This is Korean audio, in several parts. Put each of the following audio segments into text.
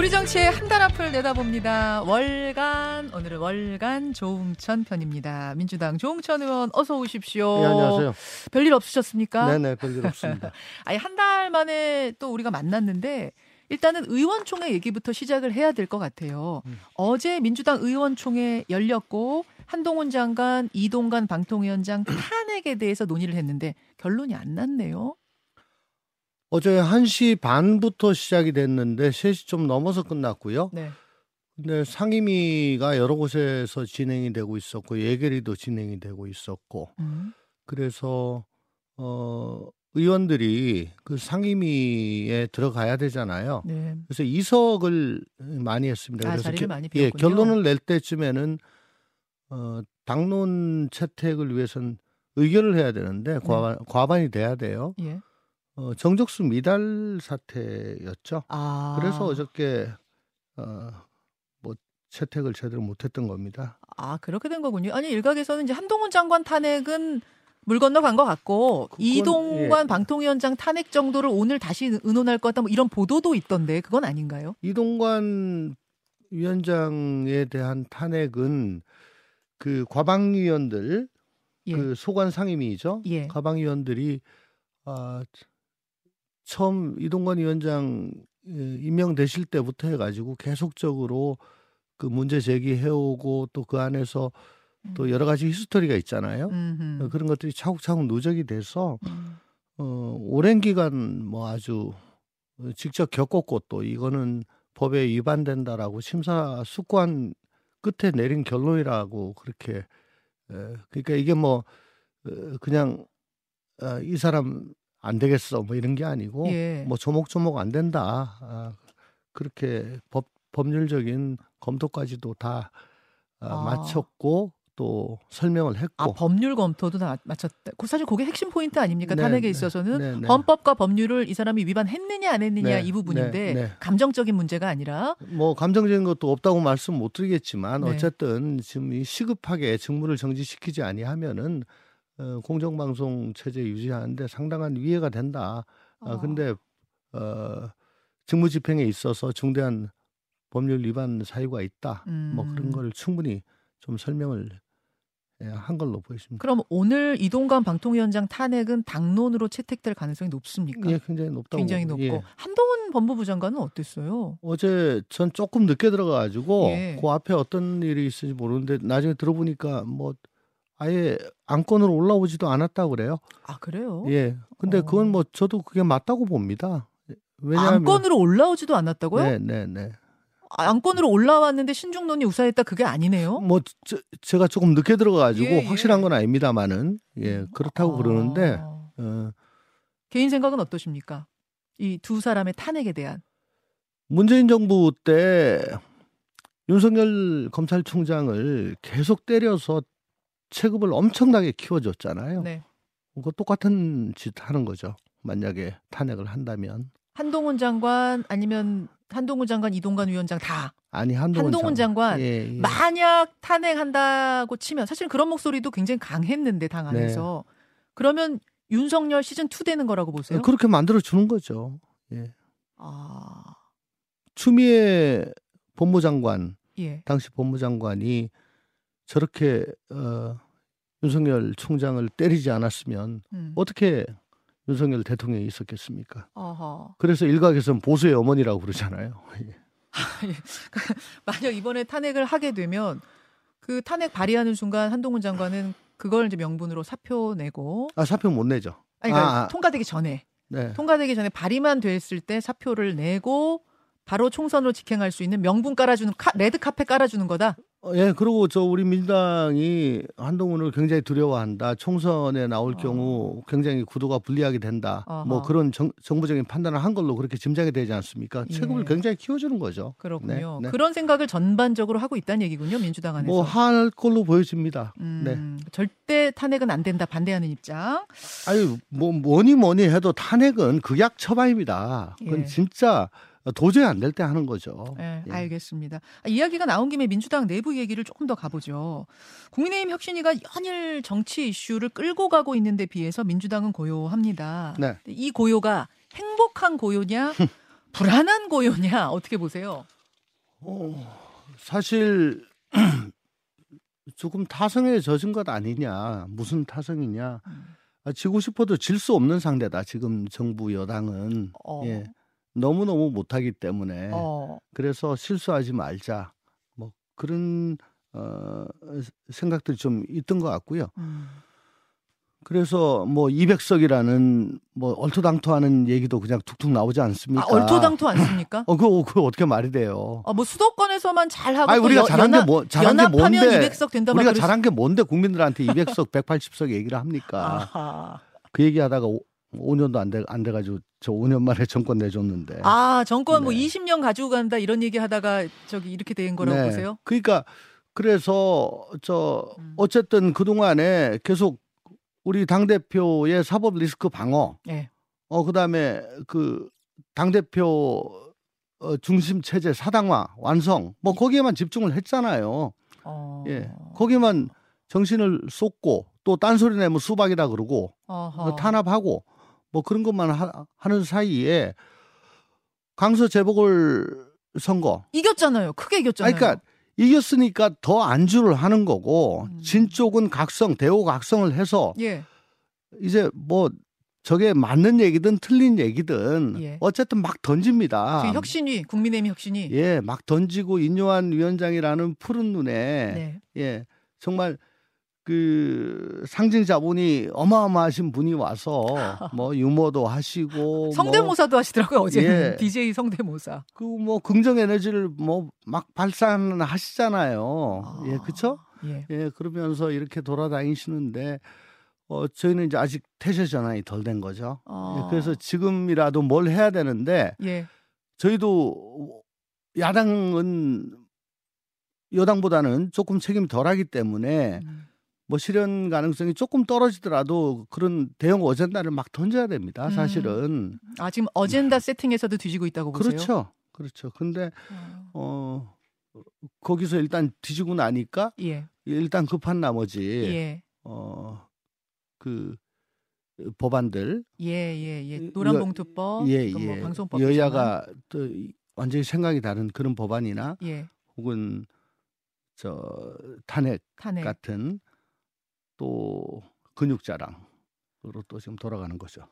우리 정치의 한 달 앞을 내다봅니다. 월간 오늘은 월간 조웅천 편입니다. 민주당 조웅천 의원 어서 오십시오. 네, 안녕하세요. 별일 없으셨습니까? 네네, 별일 없습니다. 아니 한 달 만에 또 우리가 만났는데 일단은 의원총회 얘기부터 시작을 해야 될 것 같아요. 음. 어제 민주당 의원총회 열렸고 한동훈 장관, 이동관 방통위원장 탄핵에 대해서 논의를 했는데 결론이 안 났네요. 어제 1시 반부터 시작이 됐는데 3시 좀 넘어서 끝났고요. 네. 근데 상임위가 여러 곳에서 진행이 되고 있었고 예결위도 진행이 되고 있었고 음. 그래서 어 의원들이 그 상임위에 들어가야 되잖아요. 네. 그래서 이석을 많이 했습니다. 아, 그래서 겨- 많이 예. 결론을 낼 때쯤에는 어 당론 채택을 위해선 의결을 해야 되는데 과반, 과반이 돼야 돼요. 예. 어, 정적수 미달 사태였죠. 아. 그래서 어저께 어, 뭐 채택을 제대로 못했던 겁니다. 아, 그렇게 된 거군요. 아니, 일각에서는 이제 한동훈 장관 탄핵은 물 건너간 것 같고, 그건, 이동관 예. 방통위원장 탄핵 정도를 오늘 다시 의논할 것 같다, 뭐 이런 보도도 있던데, 그건 아닌가요? 이동관 위원장에 대한 탄핵은 그 과방위원들 예. 그 소관 상임위죠. 예. 과방위원들이 아, 처음 이동관 위원장 예, 임명되실 때부터 해가지고 계속적으로 그 문제 제기해오고 또 그 안에서 또 여러 가지 히스토리가 있잖아요. 음흠. 어, 그런 것들이 차곡차곡 누적이 돼서 음. 어, 오랜 기간 뭐 아주 어, 직접 겪었고 또 이거는 법에 위반된다라고 심사 숙고한 끝에 내린 결론이라고 그렇게 에, 그러니까 이게 뭐 어, 그냥 어, 이 사람 안 되겠어 뭐 이런 게 아니고 예. 뭐 조목조목 안 된다 아, 그렇게 법 법률적인 검토까지도 다 아, 아. 마쳤고 또 설명을 했고 아, 법률 검토도 다 맞췄다. 그 사실 그게 핵심 포인트 아닙니까? 네, 탄핵에 네, 있어서는 네, 네. 헌법과 법률을 이 사람이 위반했느냐 안 했느냐 네, 이 부분인데 네, 네. 감정적인 문제가 아니라 뭐 감정적인 것도 없다고 말씀 못 드리겠지만 네. 어쨌든 지금 이 시급하게 직무를 정지시키지 아니하면은 어, 공정방송 체제 유지하는데 상당한 위해가 된다. 아, 어. 근데 어, 직무집행에 있어서 중대한 법률 위반 사유가 있다. 뭐 음. 그런 걸 충분히 좀 설명을 예, 한 걸로 보여집니다. 그럼 오늘 이동관 방통위원장 탄핵은 당론으로 채택될 가능성이 높습니까? 예, 굉장히 높다고. 굉장히 높고 예. 한동훈 법무부 장관은 어땠어요? 어제 전 조금 늦게 들어가가지고 예. 그 앞에 어떤 일이 있을지 모르는데 나중에 들어보니까 뭐 아예 안건으로 올라오지도 않았다고 그래요. 아 그래요? 예. 근데 어. 그건 뭐 저도 그게 맞다고 봅니다. 왜냐하면 안건으로 올라오지도 않았다고요? 네, 네, 네. 아, 안건으로 올라왔는데 신중론이 우사했다 그게 아니네요. 뭐 저, 제가 조금 늦게 들어가가지고 예, 예. 확실한 건 아닙니다만은 예 그렇다고 아. 그러는데 어, 개인 생각은 어떠십니까? 이 두 사람의 탄핵에 대한. 문재인 정부 때 윤석열 검찰총장을 계속 때려서 체급을 엄청나게 키워줬잖아요. 네. 그 똑같은 짓 하는 거죠. 만약에 탄핵을 한다면 한동훈 장관 아니면 한동훈 장관, 이동관 위원장 다 아니 한동훈, 한동훈 장관 예, 예. 만약 탄핵한다고 치면 사실 그런 목소리도 굉장히 강했는데 당 안에서 그러면 윤석열 시즌 2 되는 거라고 보세요? 그렇게 만들어 주는 거죠. 예. 아, 추미애 법무장관 예. 당시 법무장관이 저렇게 어, 윤석열 총장을 때리지 않았으면 음. 어떻게 윤석열 대통령이 있었겠습니까? 어허. 그래서 일각에서는 보수의 어머니라고 그러잖아요. 예. 만약 이번에 탄핵을 하게 되면 그 탄핵 발의하는 순간 한동훈 장관은 그걸 이제 명분으로 사표 내고 아 사표 못 내죠. 아니 그러니까 아, 아. 통과되기 전에 네. 통과되기 전에 발의만 됐을 때 사표를 내고 바로 총선으로 직행할 수 있는 명분 깔아주는 카, 레드 카페 깔아주는 거다. 어, 예, 그리고 저 우리 민주당이 한동훈을 굉장히 두려워한다. 총선에 나올 어. 경우 굉장히 구도가 불리하게 된다. 어허. 뭐 그런 정, 정부적인 판단을 한 걸로 그렇게 짐작이 되지 않습니까? 예. 체급을 굉장히 키워주는 거죠. 그렇군요. 네, 네. 그런 생각을 전반적으로 하고 있다는 얘기군요. 민주당 안에서. 뭐 할 걸로 보여집니다. 음, 네. 절대 탄핵은 안 된다 반대하는 입장. 아유, 뭐 뭐니 뭐니 해도 탄핵은 극약 처방입니다. 그건 예. 진짜 도저히 안 될 때 하는 거죠. 네, 예. 알겠습니다. 아, 이야기가 나온 김에 민주당 내부 얘기를 조금 더 가보죠. 국민의힘 혁신위가 연일 정치 이슈를 끌고 가고 있는데 비해서 민주당은 고요합니다. 네. 이 고요가 행복한 고요냐, 불안한 고요냐 어떻게 보세요? 어, 사실 조금 타성에 젖은 것 아니냐 무슨 타성이냐 음. 아, 지고 싶어도 질 수 없는 상대다 지금 정부 여당은 어. 예 너무 너무 못하기 때문에 어. 그래서 실수하지 말자 뭐 그런 어, 생각들이 좀 있던 것 같고요. 음. 그래서 뭐 200석이라는 뭐 얼토당토하는 얘기도 그냥 툭툭 나오지 않습니까? 아, 얼토당토 않습니까? 어, 그거, 그거 어떻게 말이 돼요? 아, 뭐 수도권에서만 잘하고 아니 또 우리가 여- 잘한 연합- 게 뭐, 잘한 게 뭔데? 200석 된다 막 우리가 그랬- 잘한 게 뭔데 국민들한테 200석, 180석 얘기를 합니까? 아하. 그 얘기하다가 오, 5년도 안 돼 안 돼가지고 저 5년 만에 정권 내줬는데. 아, 정권 뭐 네. 20년 가지고 간다 이런 얘기 하다가 저기 이렇게 된 거라고 네. 보세요? 그러니까 그래서 저 음. 어쨌든 그 동안에 계속 우리 당 대표의 사법 리스크 방어, 예. 어 그다음에 그당 대표 어, 중심 체제 사당화 완성, 뭐 거기에만 집중을 했잖아요. 어. 예, 거기만 정신을 쏟고 또 딴소리 내면 수박이다 그러고 어허. 뭐 탄압하고 뭐 그런 것만 하, 는 사이에 강서 재보궐 선거 이겼잖아요. 크게 이겼잖아요. 아니, 그러니까 이겼으니까 더 안주를 하는 거고 음. 진 쪽은 각성 대호 각성을 해서 예. 이제 뭐 저게 맞는 얘기든 틀린 얘기든 예. 어쨌든 막 던집니다. 그 혁신위, 국민의힘 혁신위. 예, 막 던지고 인요한 위원장이라는 푸른 눈에 네. 예, 정말 그 상징 자본이 어마어마하신 분이 와서 뭐 유머도 하시고 성대모사도 하시더라고요, 어제는. 예. DJ 성대모사. 그 뭐 긍정 에너지를 뭐 막 발산하시잖아요. 아. 예, 그렇죠? 예. 예, 그러면서 이렇게 돌아다니시는데 어 저희는 이제 아직 태세 전환이 덜 된 거죠. 아. 예, 그래서 지금이라도 뭘 해야 되는데 예. 저희도 야당은 여당보다는 조금 책임이 덜하기 때문에 음. 뭐 실현 가능성이 조금 떨어지더라도 그런 대형 어젠다를 막 던져야 됩니다. 음. 사실은 아, 지금 어젠다 세팅에서도 뒤지고 있다고 보세요? 그렇죠, 그렇죠. 근데 어. 어 거기서 일단 뒤지고 나니까 예. 일단 급한 나머지 예. 어그 법안들 예, 예, 예. 노란봉투법, 예, 그뭐 예. 방송법 여야가 또 이- 완전히 생각이 다른 그런 법안이나 예. 혹은 저 탄핵 탄핵. 같은 또 근육 자랑으로 또 지금 돌아가는 거죠.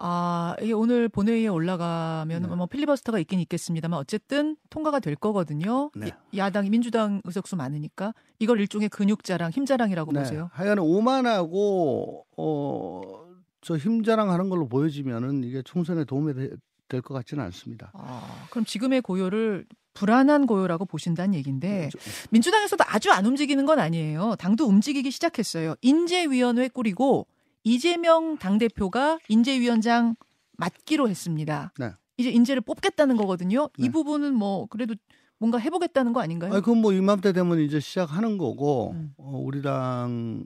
아, 이게 오늘 본회의에 올라가면 네. 뭐 필리버스터가 있긴 있겠습니다만 어쨌든 통과가 될 거거든요. 네. 이- 야당이 민주당 의석수 많으니까 이걸 일종의 근육 자랑, 힘 자랑이라고 네. 보세요. 하여간 오만하고 어 저 힘자랑하는 걸로 보여지면은 이게 총선에 도움이 될 것 같지는 않습니다. 아, 그럼 지금의 고요를 불안한 고요라고 보신다는 얘기인데 저- 민주당에서도 아주 안 움직이는 건 아니에요. 당도 움직이기 시작했어요. 인재위원회 꾸리고 이재명 당 대표가 인재위원장 맡기로 했습니다. 네. 이제 인재를 뽑겠다는 거거든요. 이 네. 부분은 뭐 그래도 뭔가 해보겠다는 거 아닌가요? 아, 그건 뭐 이맘때 되면 이제 시작하는 거고 음. 어, 우리 당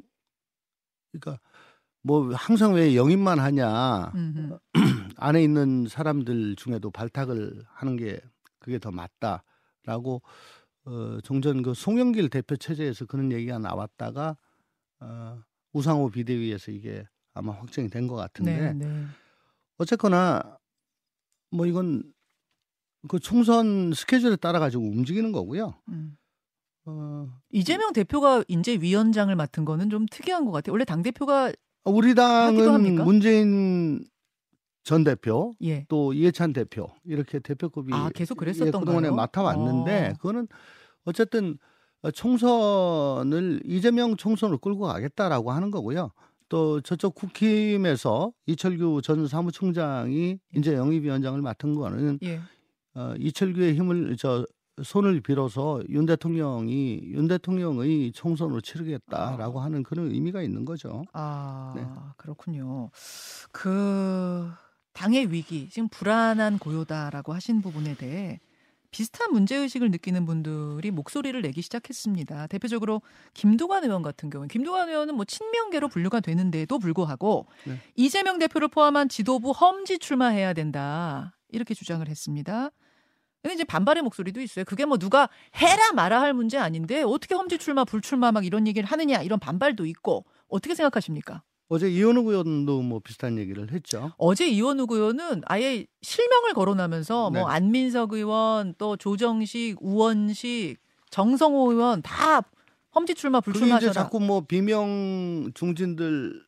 그러니까 뭐 항상 왜 영입만 하냐 음흠. 안에 있는 사람들 중에도 발탁을 하는 게 그게 더 맞다라고 어, 종전 그 송영길 대표 체제에서 그런 얘기가 나왔다가 어, 우상호 비대위에서 이게 아마 확정이 된 것 같은데 네, 네. 어쨌거나 뭐 이건 그 총선 스케줄에 따라 가지고 움직이는 거고요. 음. 어, 이재명 대표가 인재위원장을 맡은 거는 좀 특이한 것 같아요. 원래 당 대표가 우리 당은? 문재인 전 대표 예. 또 이해찬 대표 이렇게 대표급이 아, 계속 예, 그랬었던가요? 그동안에 맡아왔는데 어. 그거는 어쨌든 총선을 이재명 총선을 끌고 가겠다라고 하는 거고요. 또 저쪽 국힘에서 이철규 전 사무총장이 이제 영입위원장을 맡은 거는 예. 어, 이철규의 힘을 저 손을 빌어서 윤 대통령이 윤 대통령의 총선으로 치르겠다라고 아. 하는 그런 의미가 있는 거죠. 아, 네. 그렇군요. 그 당의 위기, 지금 불안한 고요다라고 하신 부분에 대해 비슷한 문제 의식을 느끼는 분들이 목소리를 내기 시작했습니다. 대표적으로 김두관 의원 같은 경우, 김두관 의원은 뭐 친명계로 분류가 되는데도 불구하고 네. 이재명 대표를 포함한 지도부 험지 출마해야 된다 이렇게 주장을 했습니다. 근데 이제 반발의 목소리도 있어요. 그게 뭐 누가 해라 마라 할 문제 아닌데 어떻게 험지 출마, 불출마 막 이런 얘기를 하느냐 이런 반발도 있고 어떻게 생각하십니까? 어제 이현우 의원도 뭐 비슷한 얘기를 했죠. 어제 이원우 의원은 아예 실명을 거론하면서 네. 뭐 안민석 의원 또 조정식, 우원식, 정성호 의원 다 험지 출마 그게 이제. 자꾸 뭐 비명 중진들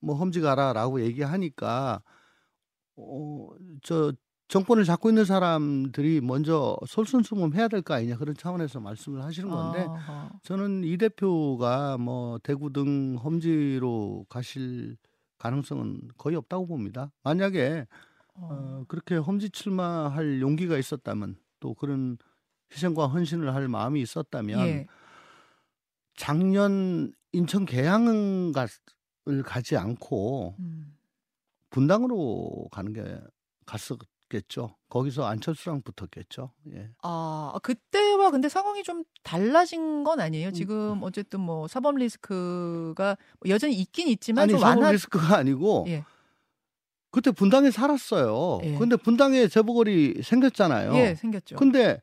뭐 험지 가라라고 얘기하니까 어저 정권을 잡고 있는 사람들이 먼저 솔선수범 해야 될 거 아니냐 그런 차원에서 말씀을 하시는 건데 아하. 저는 이 대표가 뭐 대구 등 험지로 가실 가능성은 거의 없다고 봅니다. 만약에 어. 어, 그렇게 험지 출마할 용기가 있었다면 또 그런 희생과 헌신을 할 마음이 있었다면 예. 작년 인천 계양을 가지 않고 음. 분당으로 가는 게 갔었 겠죠. 거기서 안철수랑 붙었겠죠. 예. 아, 그때와 근데 상황이 좀 달라진 건 음. 아니에요. 지금 어쨌든 뭐 사법 리스크가 여전히 있긴 있지만 아니 좀 사법 완화 리스크가 아니고 예. 그때 분당에 살았어요. 예. 근데 분당에 재보궐이 생겼잖아요. 예, 생겼죠. 근데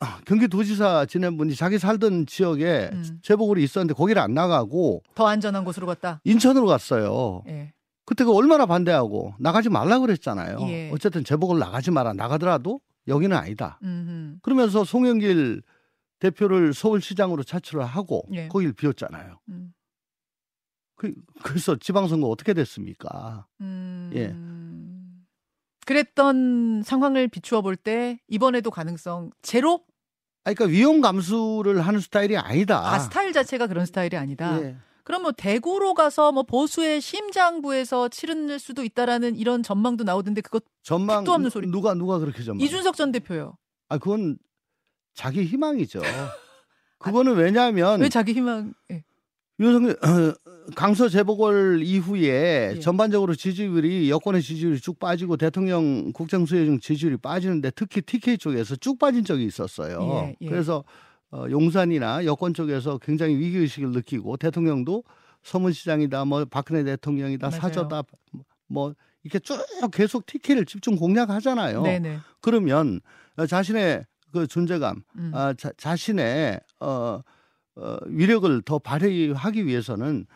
아, 경기도지사 지낸 분이 자기 살던 지역에 음. 재보궐이 있었는데 거기를 안 나가고 더 안전한 곳으로 갔다. 인천으로 갔어요. 예. 그때 그 얼마나 반대하고 나가지 말라 그랬잖아요. 예. 어쨌든 재보궐 나가지 마라. 나가더라도 여기는 아니다. 음. 그러면서 송영길 대표를 서울시장으로 차출을 하고 예. 거길 비웠잖아요. 음. 그, 그래서 지방선거 어떻게 됐습니까? 음. 예. 그랬던 상황을 비추어 볼 때 이번에도 가능성 제로? 아, 그러니까 위험 감수를 하는 스타일이 아니다. 아, 스타일 자체가 그런 스타일이 아니다. 예. 그럼 뭐 대구로 가서 뭐 보수의 심장부에서 치를 수도 있다라는 이런 전망도 나오던데 그것 전망 택도 없는 소리. 누가 누가 그렇게 전망? 이준석 전 대표요. 아 그건 자기 희망이죠. 그거는 왜냐하면 왜 자기 희망? 예. 윤석열 어, 강서 재보궐 이후에 예. 전반적으로 지지율이 여권의 지지율이 쭉 빠지고 대통령 국정수행 지지율이 빠지는데 특히 TK 쪽에서 쭉 빠진 적이 있었어요. 예, 예. 그래서 어, 용산이나 여권 쪽에서 굉장히 위기 의식을 느끼고 대통령도 서문시장이다, 뭐 박근혜 대통령이다, 맞아요. 사저다, 뭐 이렇게 쭉 계속 TK를 집중 공략하잖아요. 네네. 그러면 어, 자신의 그 존재감, 음. 아, 자, 자신의 어, 어, 위력을 더 발휘하기 위해서는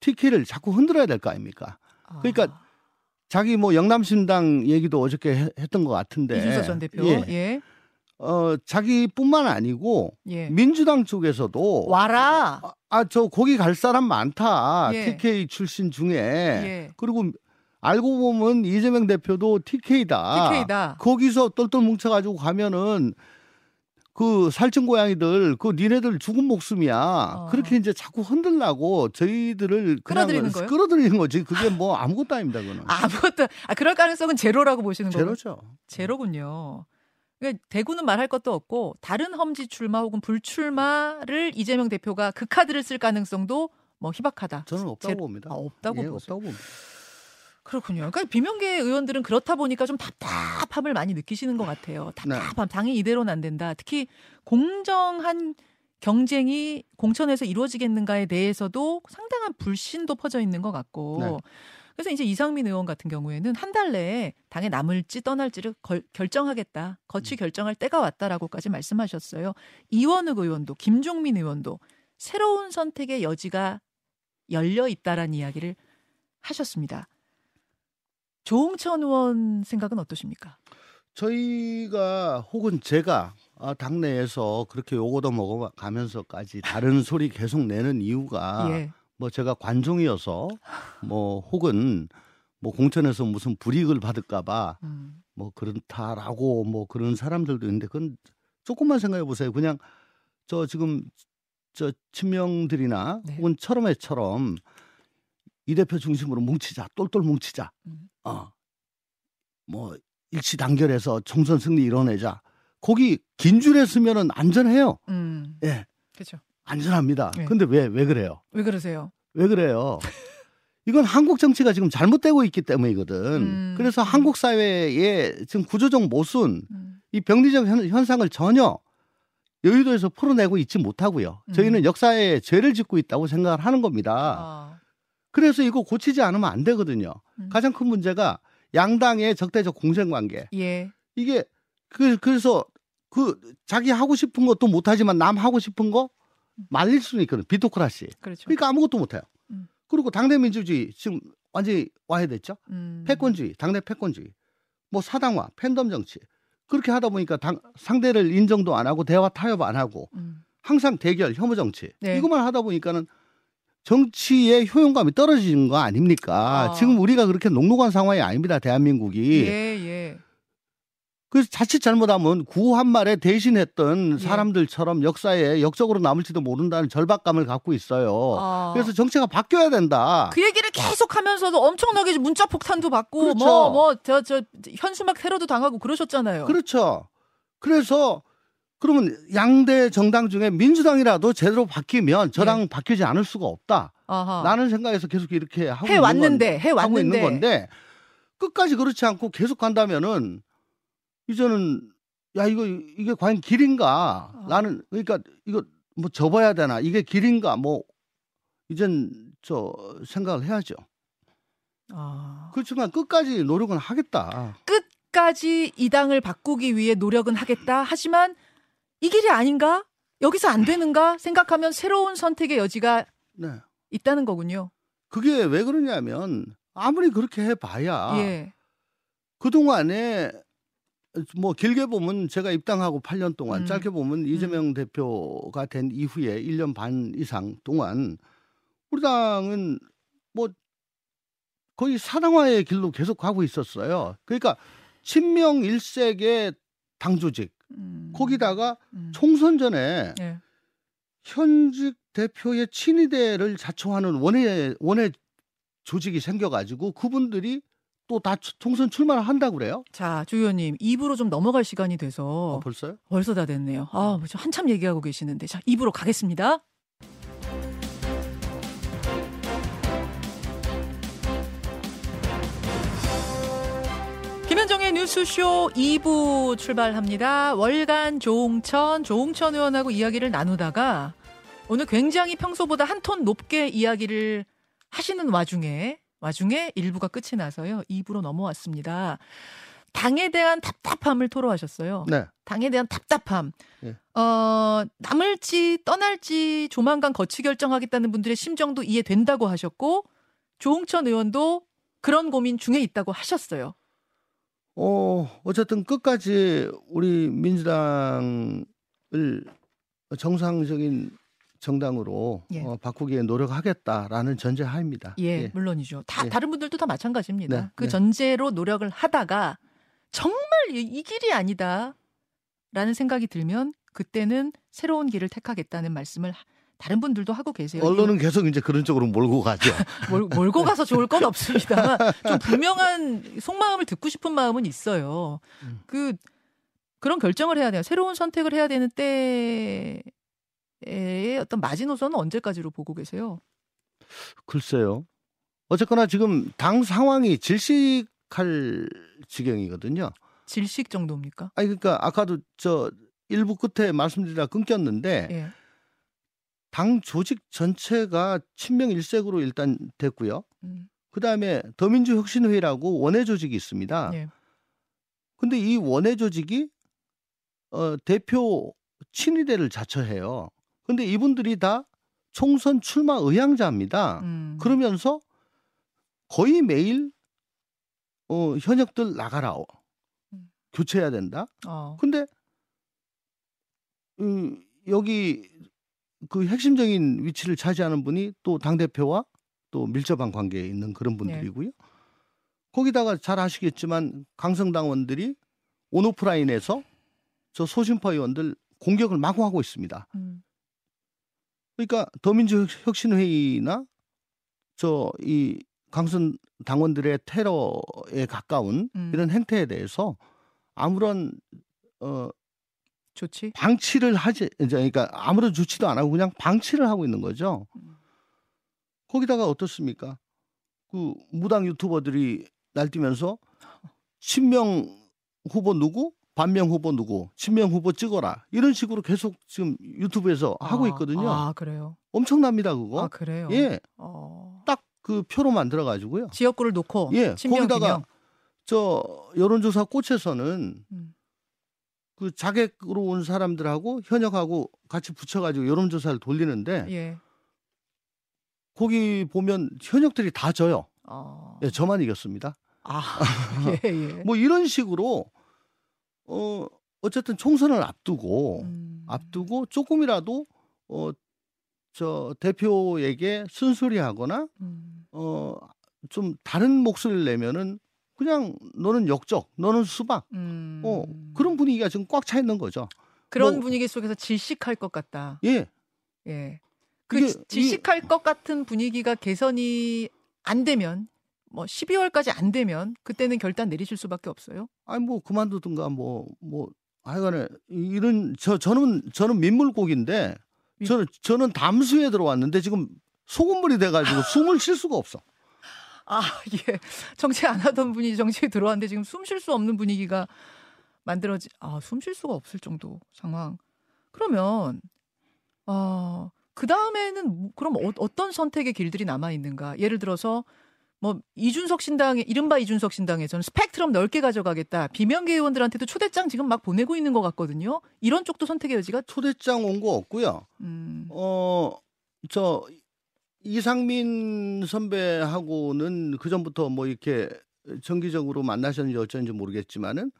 TK를 자꾸 흔들어야 될 거 아닙니까? 그러니까 아, 자기 뭐 영남신당 얘기도 어저께 해- 했던 것 같은데. 이준석 전 대표. 예. 예. 어, 자기뿐만 아니고 예. 민주당 쪽에서도 와라. 아, 저 거기 갈 사람 많다. 예. TK 출신 중에. 예. 그리고 알고 보면 이재명 대표도 TK다. TK다. 거기서 똘똘 뭉쳐 가지고 가면은 그 살찐 고양이들 그 니네들 죽은 목숨이야. 그렇게 이제 자꾸 흔들라고 저희들을 어. 끌어들이는 거예요? 끌어들이는 거지. 그게 뭐 아무것도 아닙니다. 그거는. 아무것도 아 그럴 가능성은 제로라고 보시는 거예요. 제로죠. 제로군요. 그러니까 대구는 말할 것도 없고 다른 험지 출마 혹은 불출마를 이재명 대표가 그 카드를 쓸 가능성도 뭐 희박하다. 저는 없다고 제로- 봅니다. 아, 없다고 예. 없다고 봅니다. 그렇군요. 그러니까 비명계 의원들은 그렇다 보니까 좀 답답함을 많이 느끼시는 것 같아요. 답답함. 당이 이대로는 안 된다. 특히 공정한 경쟁이 공천에서 이루어지겠는가에 대해서도 상당한 불신도 퍼져 있는 것 같고. 네. 그래서 이제 이상민 의원 같은 경우에는 한 달 내에 당에 남을지 떠날지를 걸- 결정하겠다. 거취 결정할 때가 왔다라고까지 말씀하셨어요. 이원욱 의원도 김종민 의원도 새로운 선택의 여지가 열려 있다라는 이야기를 하셨습니다. 조홍천 의원 생각은 어떠십니까? 저희가 혹은 제가 아, 당내에서 그렇게 요거도 먹어가면서까지 다른 소리 계속 내는 이유가 예. 뭐 제가 관종이어서 뭐 혹은 뭐 공천에서 무슨 불이익을 받을까봐 음. 뭐 그렇다라고 뭐 그런 사람들도 있는데 그건 조금만 생각해 보세요. 그냥 저 지금 저 친명들이나 네. 혹은 철험회처럼 이 대표 중심으로 뭉치자, 똘똘 뭉치자. 음. 어. 뭐 일치 단결해서 총선 승리 이뤄내자. 거기 긴 줄에 서면은 안전해요. 음. 예. 그렇죠. 안전합니다. 네. 근데 왜 왜 그래요? 왜 그러세요? 왜 그래요? 이건 한국 정치가 지금 잘못되고 있기 때문이거든. 음. 그래서 음. 한국 사회의 지금 구조적 모순, 음. 이 병리적 현- 현상을 전혀 여의도에서 풀어내고 있지 못하고요. 음. 저희는 역사에 죄를 짓고 있다고 생각을 하는 겁니다. 아. 그래서 이거 고치지 않으면 안 되거든요. 음. 가장 큰 문제가 양당의 적대적 공생 관계. 예. 이게 그 그래서 그 자기 하고 싶은 것도 못 하지만 남 하고 싶은 거 말릴 수는 있거든. 비토크라시. 그렇죠. 그러니까 아무것도 못 해요. 음. 그리고 당내 민주주의 지금 완전히 와해됐죠. 음. 패권주의, 당내 패권주의, 뭐 사당화, 팬덤 정치 그렇게 하다 보니까 당, 상대를 인정도 안 하고 대화 타협 안 하고 음. 항상 대결, 혐오 정치 네. 이것만 하다 보니까는 정치의 효용감이 떨어지는 거 아닙니까? 아. 지금 우리가 그렇게 녹록한 상황이 아닙니다, 대한민국이. 예, 예. 그래서 자칫 잘못하면 구한말에 대신했던 예. 사람들처럼 역사에 역적으로 남을지도 모른다는 절박감을 갖고 있어요. 아. 그래서 정체가 바뀌어야 된다. 그 얘기를 계속 하면서도 엄청나게 문자 폭탄도 받고 그렇죠. 뭐뭐저저 현수막 테러도 당하고 그러셨잖아요. 그렇죠. 그래서 그러면 양대 정당 중에 민주당이라도 제대로 바뀌면 저랑 바뀌지 않을 수가 없다. 아하. 라는 생각에서 계속 이렇게 하고 해 있는 왔는데 해 건, 하고 있는 건데 끝까지 그렇지 않고 계속 간다면은 이제는 야 이거 이게 과연 길인가? 아. 나는 그러니까 이거 뭐 접어야 되나? 이게 길인가? 뭐 이젠 저 생각을 해야죠. 아. 그렇지만 끝까지 노력은 하겠다. 끝까지 이 당을 바꾸기 위해 노력은 하겠다. 하지만 이 길이 아닌가? 여기서 안 되는가? 생각하면 새로운 선택의 여지가 네. 있다는 거군요. 그게 왜 그러냐면 아무리 그렇게 해봐야 예. 그 동안에 뭐 길게 보면 제가 입당하고 8년 동안 음. 짧게 보면 이재명 대표가 된 이후에 1년 반 이상 동안 우리 당은 뭐 거의 사당화의 길로 계속 가고 있었어요. 그러니까 친명 일색의 당 조직 음. 거기다가 음. 총선 전에 예. 현직 대표의 친위대를 자청하는 원외 원외 조직이 생겨가지고 그분들이 또 다 총선 출마를 한다 고 그래요? 자, 주 의원님, 입으로 좀 넘어갈 시간이 돼서 아, 벌써요? 벌써 다 됐네요. 아, 뭐저 한참 얘기하고 계시는데. 자, 입으로 가겠습니다. 김현정의 뉴스쇼 2부 출발합니다. 월간 조홍천, 조홍천 의원하고 이야기를 나누다가 오늘 굉장히 평소보다 한 톤 높게 이야기를 하시는 와중에 와중에 1부가 끝이 나서요. 2부로 넘어왔습니다. 당에 대한 답답함을 토로하셨어요. 네. 당에 대한 답답함. 예. 어, 남을지 떠날지 조만간 거치 결정하겠다는 분들의 심정도 이해된다고 하셨고 조홍천 의원도 그런 고민 중에 있다고 하셨어요. 어, 어쨌든 끝까지 우리 민주당을 정상적인 정당으로 예. 어, 바꾸기에 노력하겠다라는 전제하입니다. 예, 물론이죠. 다 예. 다른 분들도 다 마찬가지입니다. 네, 그 네. 전제로 노력을 하다가 정말 이, 이 길이 아니다라는 생각이 들면 그때는 새로운 길을 택하겠다는 말씀을 하- 다른 분들도 하고 계세요. 언론은 계속 이제 그런 쪽으로 몰고 가죠. 몰, 몰고 가서 좋을 건 없습니다만 좀 분명한 속마음을 듣고 싶은 마음은 있어요. 음. 그 그런 결정을 해야 돼요. 새로운 선택을 해야 되는 때 의 어떤 마지노선은 언제까지로 보고 계세요? 글쎄요. 어쨌거나 지금 당 상황이 질식할 지경이거든요. 질식 정도입니까? 아니 그러니까 아까도 저 일부 끝에 말씀드리다 끊겼는데 예. 당 조직 전체가 친명 일색으로 일단 됐고요. 음, 그다음에 더민주혁신회의라고 원외 조직이 있습니다. 예. 근데 이 원외 조직이 어, 대표 친위대를 자처해요. 근데 이분들이 다 총선 출마 의향자입니다. 음. 그러면서 거의 매일 어, 현역들 나가라. 어, 음. 교체해야 된다. 어. 근데 음, 여기 그 핵심적인 위치를 차지하는 분이 또 당 대표와 또 밀접한 관계에 있는 그런 분들이고요. 거기다가 잘 아시겠지만 강성당원들이 온오프라인에서 저 소심파 의원들 공격을 마구 하고 있습니다. 음. 그러니까 더민주혁신회의나 저 이 강성 당원들의 테러에 가까운 음. 이런 행태에 대해서 아무런 어 좋지. 방치를 하지 그러니까 아무런 조치도 안 하고 그냥 방치를 하고 있는 거죠. 음. 거기다가 어떻습니까? 그 무당 유튜버들이 날뛰면서 친명 후보 누구, 반명 후보 누구, 친명 후보 찍어라 이런 식으로 계속 지금 유튜브에서 하고 아, 있거든요. 아 그래요. 엄청납니다 그거. 아 그래요. 예, 어. 딱그 표로 만들어 가지고요. 지역구를 놓고 예, 친명 거기다가 비명. 저 여론조사 꽃에서는 음. 그 자객으로 온 사람들하고 현역하고 같이 붙여가지고 여론조사를 돌리는데 예. 거기 보면 현역들이 다 져요. 어. 예, 저만 이겼습니다. 아, 예, 예. 뭐 이런 식으로 어 어쨌든 총선을 앞두고 음. 앞두고 조금이라도 어 저 대표에게 순소리하거나 음. 어좀 다른 목소리를 내면은 그냥 너는 역적, 너는 수박. 음. 어 그런 분위기가 지금 꽉 차 있는 거죠. 그런 뭐- 분위기 속에서 질식할 것 같다. 예. 예. 그 질식할 것 같은 분위기가 개선이 안 되면 뭐 12월까지 안 되면 그때는 결단 내리실 수밖에 없어요. 아니 뭐 그만두든가 뭐뭐 하여간에 이런 저 저는 저는 민물고기인데 민- 저는 저는 담수에 들어왔는데 지금 소금물이 돼가지고 숨을 쉴 수가 없어. 아, 예. 정치 안 하던 분이 정치에 들어왔는데 지금 숨 쉴 수 없는 분위기가 만들어지, 아, 숨 쉴 수가 없을 정도 상황. 그러면, 어, 그 다음에는 그럼 어, 떤 선택의 길들이 남아 있는가? 예를 들어서 뭐 이준석 신당에 이른바 이준석 신당에서는 스펙트럼 넓게 가져가겠다. 비명계 의원들한테도 초대장 지금 막 보내고 있는 것 같거든요. 이런 쪽도 선택의 여지가 초대장 온 거 없고요. 음, 어, 저 이상민 선배하고는 그 전부터 뭐 이렇게 정기적으로 만나셨는지 어쩐지 모르겠지만은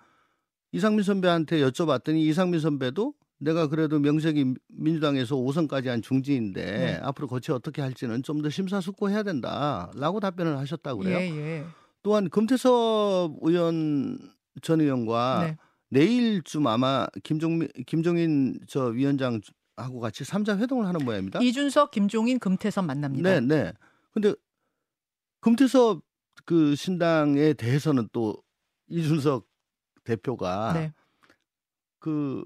이상민 선배한테 여쭤봤더니 이상민 선배도 내가 그래도 명색이 민주당에서 5선까지 한 중지인데 네. 앞으로 거치 어떻게 할지는 좀 더 심사숙고해야 된다라고 답변을 하셨다고 그래요. 예, 예. 또한 금태섭 의원 전 의원과 네. 내일쯤 아마 김종민 김종인 저 위원장 하고 같이 삼자 회동을 하는 모양입니다. 이준석, 김종인, 금태섭 만납니다. 네, 네. 근데 금태섭 그 신당에 대해서는 또 이준석 대표가 네. 그,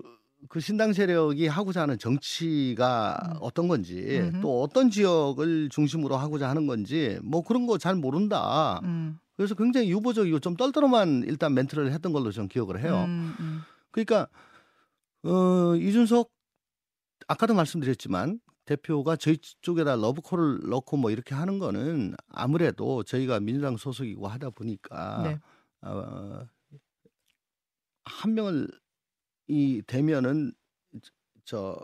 그 신당 세력이 하고자 하는 정치가 음. 어떤 건지 음흠. 또 어떤 지역을 중심으로 하고자 하는 건지 뭐 그런 거 잘 모른다. 음, 그래서 굉장히 유보적이고 좀 떨떠름한 일단 멘트를 했던 걸로 저는 기억을 해요. 음, 음. 그러니까 어 이준석 아까도 말씀드렸지만 대표가 저희 쪽에다 러브콜을 넣고 뭐 이렇게 하는 거는 아무래도 저희가 민주당 소속이고 하다 보니까 네. 어, 한 명을 이 되면은 저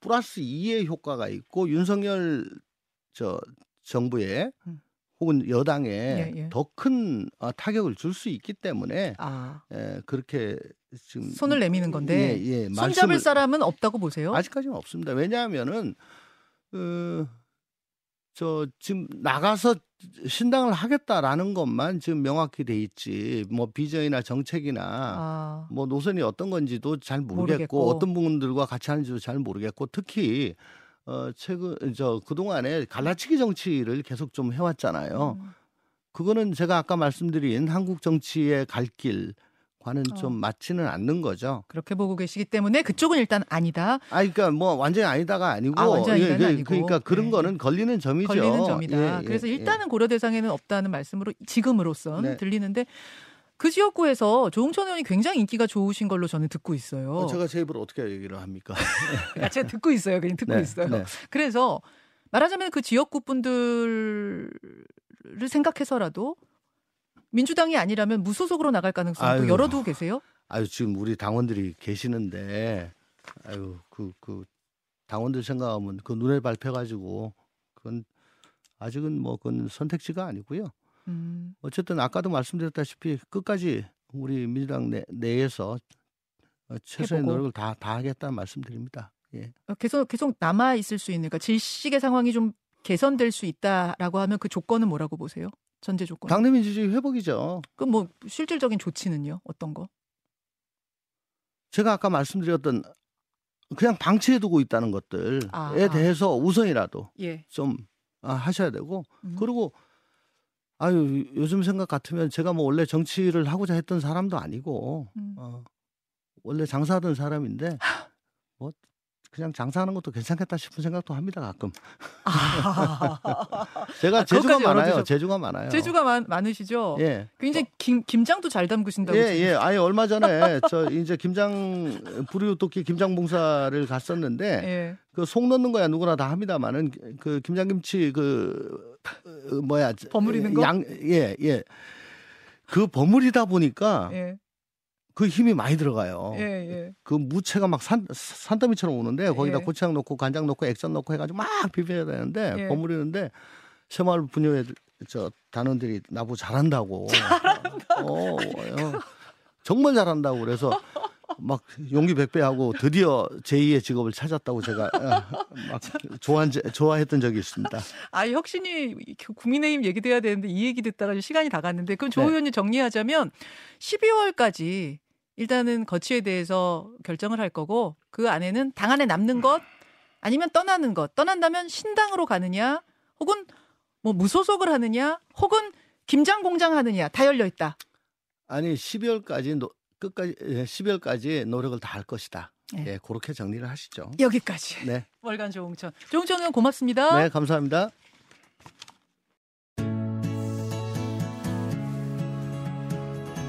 플러스 2의 효과가 있고 윤석열 저 정부에 음. 혹은 여당에 예, 예. 더큰 타격을 줄 수 있기 때문에 아, 예, 그렇게 지금 손을 내미는 건데 예, 예, 손잡을 사람은 없다고 보세요? 아직까지는 없습니다. 왜냐하면은 어, 저 지금 나가서 신당을 하겠다라는 것만 지금 명확히 돼 있지 뭐 비전이나 정책이나 아, 뭐 노선이 어떤 건지도 잘 모르겠고, 모르겠고. 어떤 분들과 같이 하는지도 잘 모르겠고 특히 어 최근 저 그 동안에 갈라치기 정치를 계속 좀 해왔잖아요. 음. 그거는 제가 아까 말씀드린 한국 정치의 갈 길 과는 어. 좀 맞지는 않는 거죠. 그렇게 보고 계시기 때문에 그쪽은 일단 아니다. 아, 그러니까 뭐 완전히 아니다가 아니고, 아, 완전히 아니다는 그- 아니고. 그러니까 그런 네. 거는 걸리는 점이죠. 걸리는 점이다. 예, 예, 그래서 예. 일단은 고려 대상에는 없다는 말씀으로 지금으로선 네. 들리는데 그 지역구에서 조홍천 의원이 굉장히 인기가 좋으신 걸로 저는 듣고 있어요. 어, 제가 제 입으로 어떻게 얘기를 합니까? 아, 제가 듣고 있어요. 그냥 듣고 네, 있어요. 네. 그래서 말하자면 그 지역구 분들을 생각해서라도 민주당이 아니라면 무소속으로 나갈 가능성도. 열어두고 계세요? 아유 지금 우리 당원들이 계시는데, 아유 그그 당원들 생각하면 그 눈에 밟혀가지고 그건 아직은 뭐 그건 선택지가 아니고요. 음, 어쨌든 아까도 말씀드렸다시피 끝까지 우리 민주당 내, 내에서 어, 최선의 해보고. 노력을 다, 다 하겠다는 말씀드립니다. 예. 어, 계속 계속 남아 있을 수 있는, 그러니까 질식의 상황이 좀 개선될 수 있다라고 하면 그 조건은 뭐라고 보세요? 전제 조건. 당내 민주주의 회복이죠. 그럼 뭐 실질적인 조치는요? 어떤 거? 제가 아까 말씀드렸던 그냥 방치해두고 있다는 것들에 아, 아. 대해서 우선이라도 예. 좀 아, 하셔야 되고 음. 그리고 아유 요즘 생각 같으면 제가 뭐 원래 정치를 하고자 했던 사람도 아니고 음. 어, 원래 장사하던 사람인데 뭐 그냥 장사하는 것도 괜찮겠다 싶은 생각도 합니다 가끔. 제가 아, 그것까지 많아요. 재주가 많아요. 재주가 많, 많으시죠? 예. 굉장히 김, 김장도 잘 담그신다고. 예. 예. 아니 얼마 전에 저 이제 김장 불이웃돕기 김장 봉사를 갔었는데 예. 그속 넣는 거야 누구나 다 합니다만은 그 김장김치 그 어, 뭐야 버무리는 거? 양, 예, 예. 그 버무리다 보니까 예. 그 힘이 많이 들어가요. 예, 예. 그 무채가 막 산, 산더미처럼 오는데 거기다 예. 고추장 넣고 간장 넣고 액젓 넣고 해가지고 막 비벼야 되는데 예. 버무리는데 새마을 분녀회 저 단원들이 나보고 잘한다고. 어, 어, 정말 잘한다고 그래서 막 용기 백배하고 드디어 제2의 직업을 찾았다고 제가 어, 막 좋아한, 좋아했던 적이 있습니다. 아, 혁신이 국민의힘 얘기도 해야 되는데 이 얘기 듣다가 좀 시간이 다 갔는데 그럼 조 네. 의원님 정리하자면 12월까지 일단은 거치에 대해서 결정을 할 거고 그 안에는 당 안에 남는 것 아니면 떠나는 것 떠난다면 신당으로 가느냐 혹은 뭐 무소속을 하느냐 혹은 김장 공장 하느냐 다 열려 있다. 아니 12월까지 노, 끝까지 예, 12월까지 노력을 다 할 것이다. 네. 예, 그렇게 정리를 하시죠. 여기까지. 네, 월간 조홍천. 조홍천 의원 고맙습니다. 네 감사합니다.